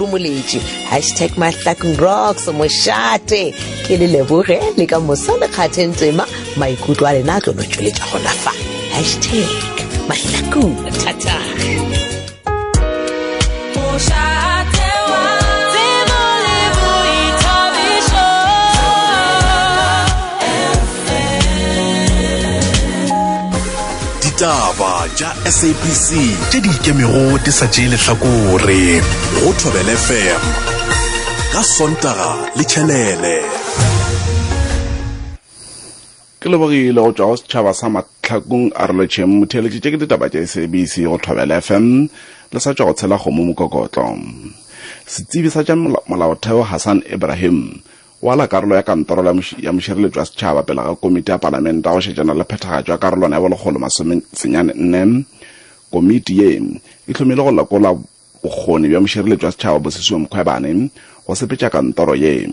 rumoletše hashtag mahlakong rocks mošate ke le leboge le ka mosa le kgathentsema maikutlo a lena a tlo no tšweletša gona fa. Hashtag mahlakong thata ditaba tša sabc tše di ikemego di sa tšee letlhakore go thobel fm ka sontaga le tšhelele ke lebogile go tšwa go setšhaba sa matlhakong a re motheletše tše ke ditaba tša sabc go thobel fm le sa tšwa go tshela kgomo mokokotlo. Setsebi sa tša molaotheo hassan ibrahim wala karolo ya kantoro ya mošireletšo wa setšhaba pele ga komiti ya palamente a go šetšana le phethagatšo ya karolwana ya bolekgolo masomesenyane nne. Komiti ye e hlomile go lekola bokgoni bja mošireletšo wa setšhaba bosesiwe mokgwebane go sepetša kantoro ye.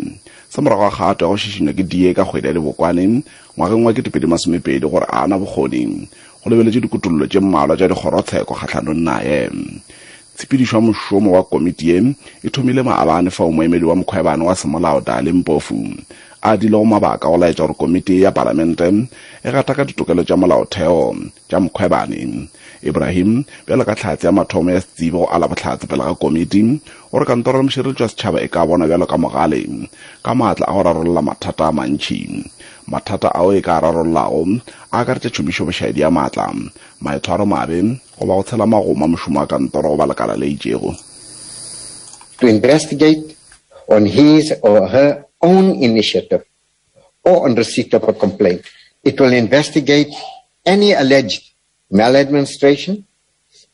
Sa morago ga kgato ya go šišinywa ke die ka kgwedi ya dibokwane ngwageng wa ketepedi masomepedi gore a na bokgoni. Go lebeletše dikutullo tše mmalwa tša dikgorotsheko kgatlhanong naye tshepedišo mošomo wa komiti ye e thomile maabane fa o moemedi wa mokgwebane wa semolao dale mpofu. A dile go mabaka go laetša gore komiti ya palamente e gata ka ditokelo tša molaotheo tša mokgwebane ibrahim bjalo ka tlhatse ya mathomo ya setsebe go ala botlhatse pele ga komiti gore kantoro ya mošireletšo wa setšhaba e ka bona bjalo ka mogale ka maatla a go rarolola mathata a mantšhi mathata ao e ka rarololago a akaretša tšhomišo bošaedi ya maatla. Maitshwaro mabe go ba go tshela magoma mošomo wa kantoro go ba lekala le itšego to investigate on his or her own initiative or on receipt of a complaint. It will investigate any alleged maladministration,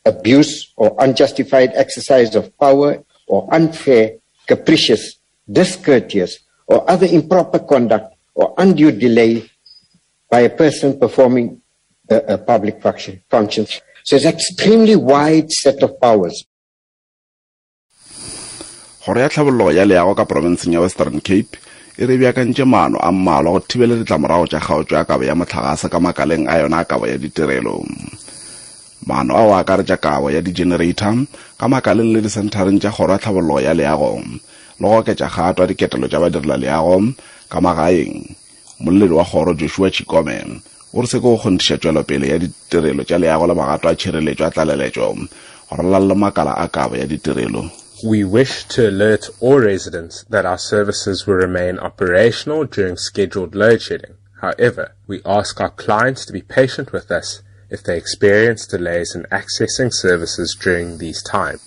abuse, or unjustified exercise of power, or unfair, capricious, discourteous, or other improper conduct or undue delay by a person performing a, a public function. So it's an extremely wide set of powers. kgoro ya tlhabollo ya leago ka porofenseng ya western cape e re beakantše maano a mmalwa go thibela ditlamorago tša kgaotso ya kabo ya motlhagase ka makaleng a yona a kabo ya ditirelo maano ao a akaretša kabo ya di-generator ka makaleng le disenthareng tša kgoro ya tlhabollo ya leago le go oketša kgato ya diketelo tša badirela leago ka magaeng molledi wa kgoro joshua chikome o re se ke go kgontiša tšwelopele ya ditirelo tša leago le magato a tšhireletšo a tlaleletšo go ralalle makala a kabo ya ditirelo We wish to alert all residents that our services will remain operational during scheduled load shedding. However, we ask our clients to be patient with us if they experience delays in accessing services during these times.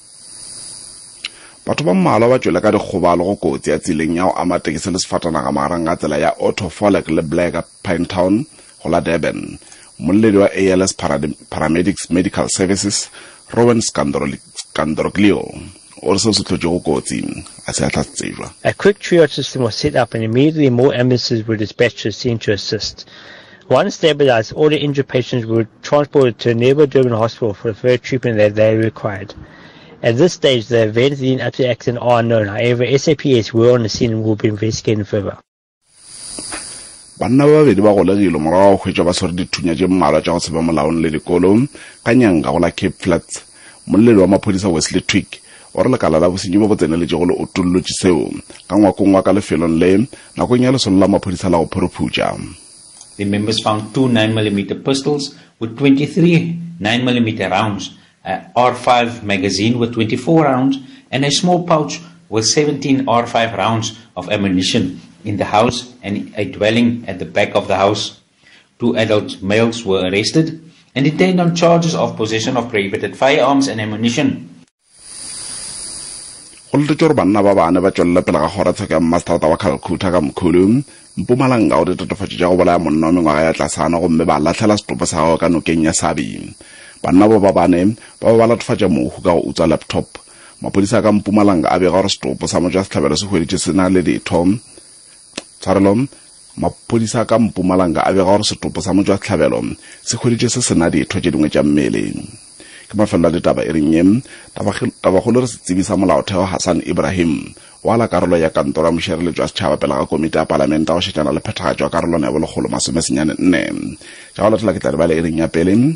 batho ba mmalwa ba tšwele ka dikgobalo go kotsi ya tseleng ya go ama le sefatanaga magareng tsela ya le black pinetown go la durban als paramedics medical services rowan a quick triage system was set up and immediately more ambulances were dispatched to scene to assist. Once stabilized, all the injured patients were transported to a nearby Durban hospital for the further treatment that they required. At this stage, the events leading up to the accident are unknown. However, SAPS were on the scene and will be investigating further. Banna ba babedi ba morago wa ba swere dithunya tše mmalwa tša go molaong le ka go la cape flats. Wa maphodisa wesley o re lekala la bosenyi bo bo le otollotše seo. Ka ngwakong wa ka lefelong le nakong ya lesolo la maphodisa la go The members found two 9mm pistols with 23 9mm rounds, a R5 magazine with 24 rounds, and a small pouch with 17 R5 rounds of ammunition in the house and a dwelling at the back of the house. Two adult males were arrested and detained on charges of possession of prohibited firearms and ammunition. go letetse gore banna ba bane ba tswelele pele ga kgoratsheko ya mmaseterata wa calcutta ka mkhuhlu mpumalanga o ditatofatso tša go bolaya monna wa mengwaga ya tlasana gomme ba latlhela setopo sa gagwe ka nokeng ya sabie banna bo ba bane ba ba ba latofatša mohu ka go utswa laptop maphodisa ka mpumalanga a bega gore setopo sa motšwa setlhabelo se hweditše se na le ditho tshwarelo maphodisa ka mpumalanga a bega gore setopo sa motswa setlhabelo se hweditše se sena ditho tše dingwe tša mmele. Ke mafelelo a ditaba e reng ye? Tabagolo re se tsebisa molaotheo hassan ibrahim wa la karolo ya kantoro ya mošireletšo wa setšhaba pela ga komiti ya palamente go šetšana le phethagatšo ya karolwana ya bolekgolo masomesenyane nne latela ke tla lebale e reng ya pele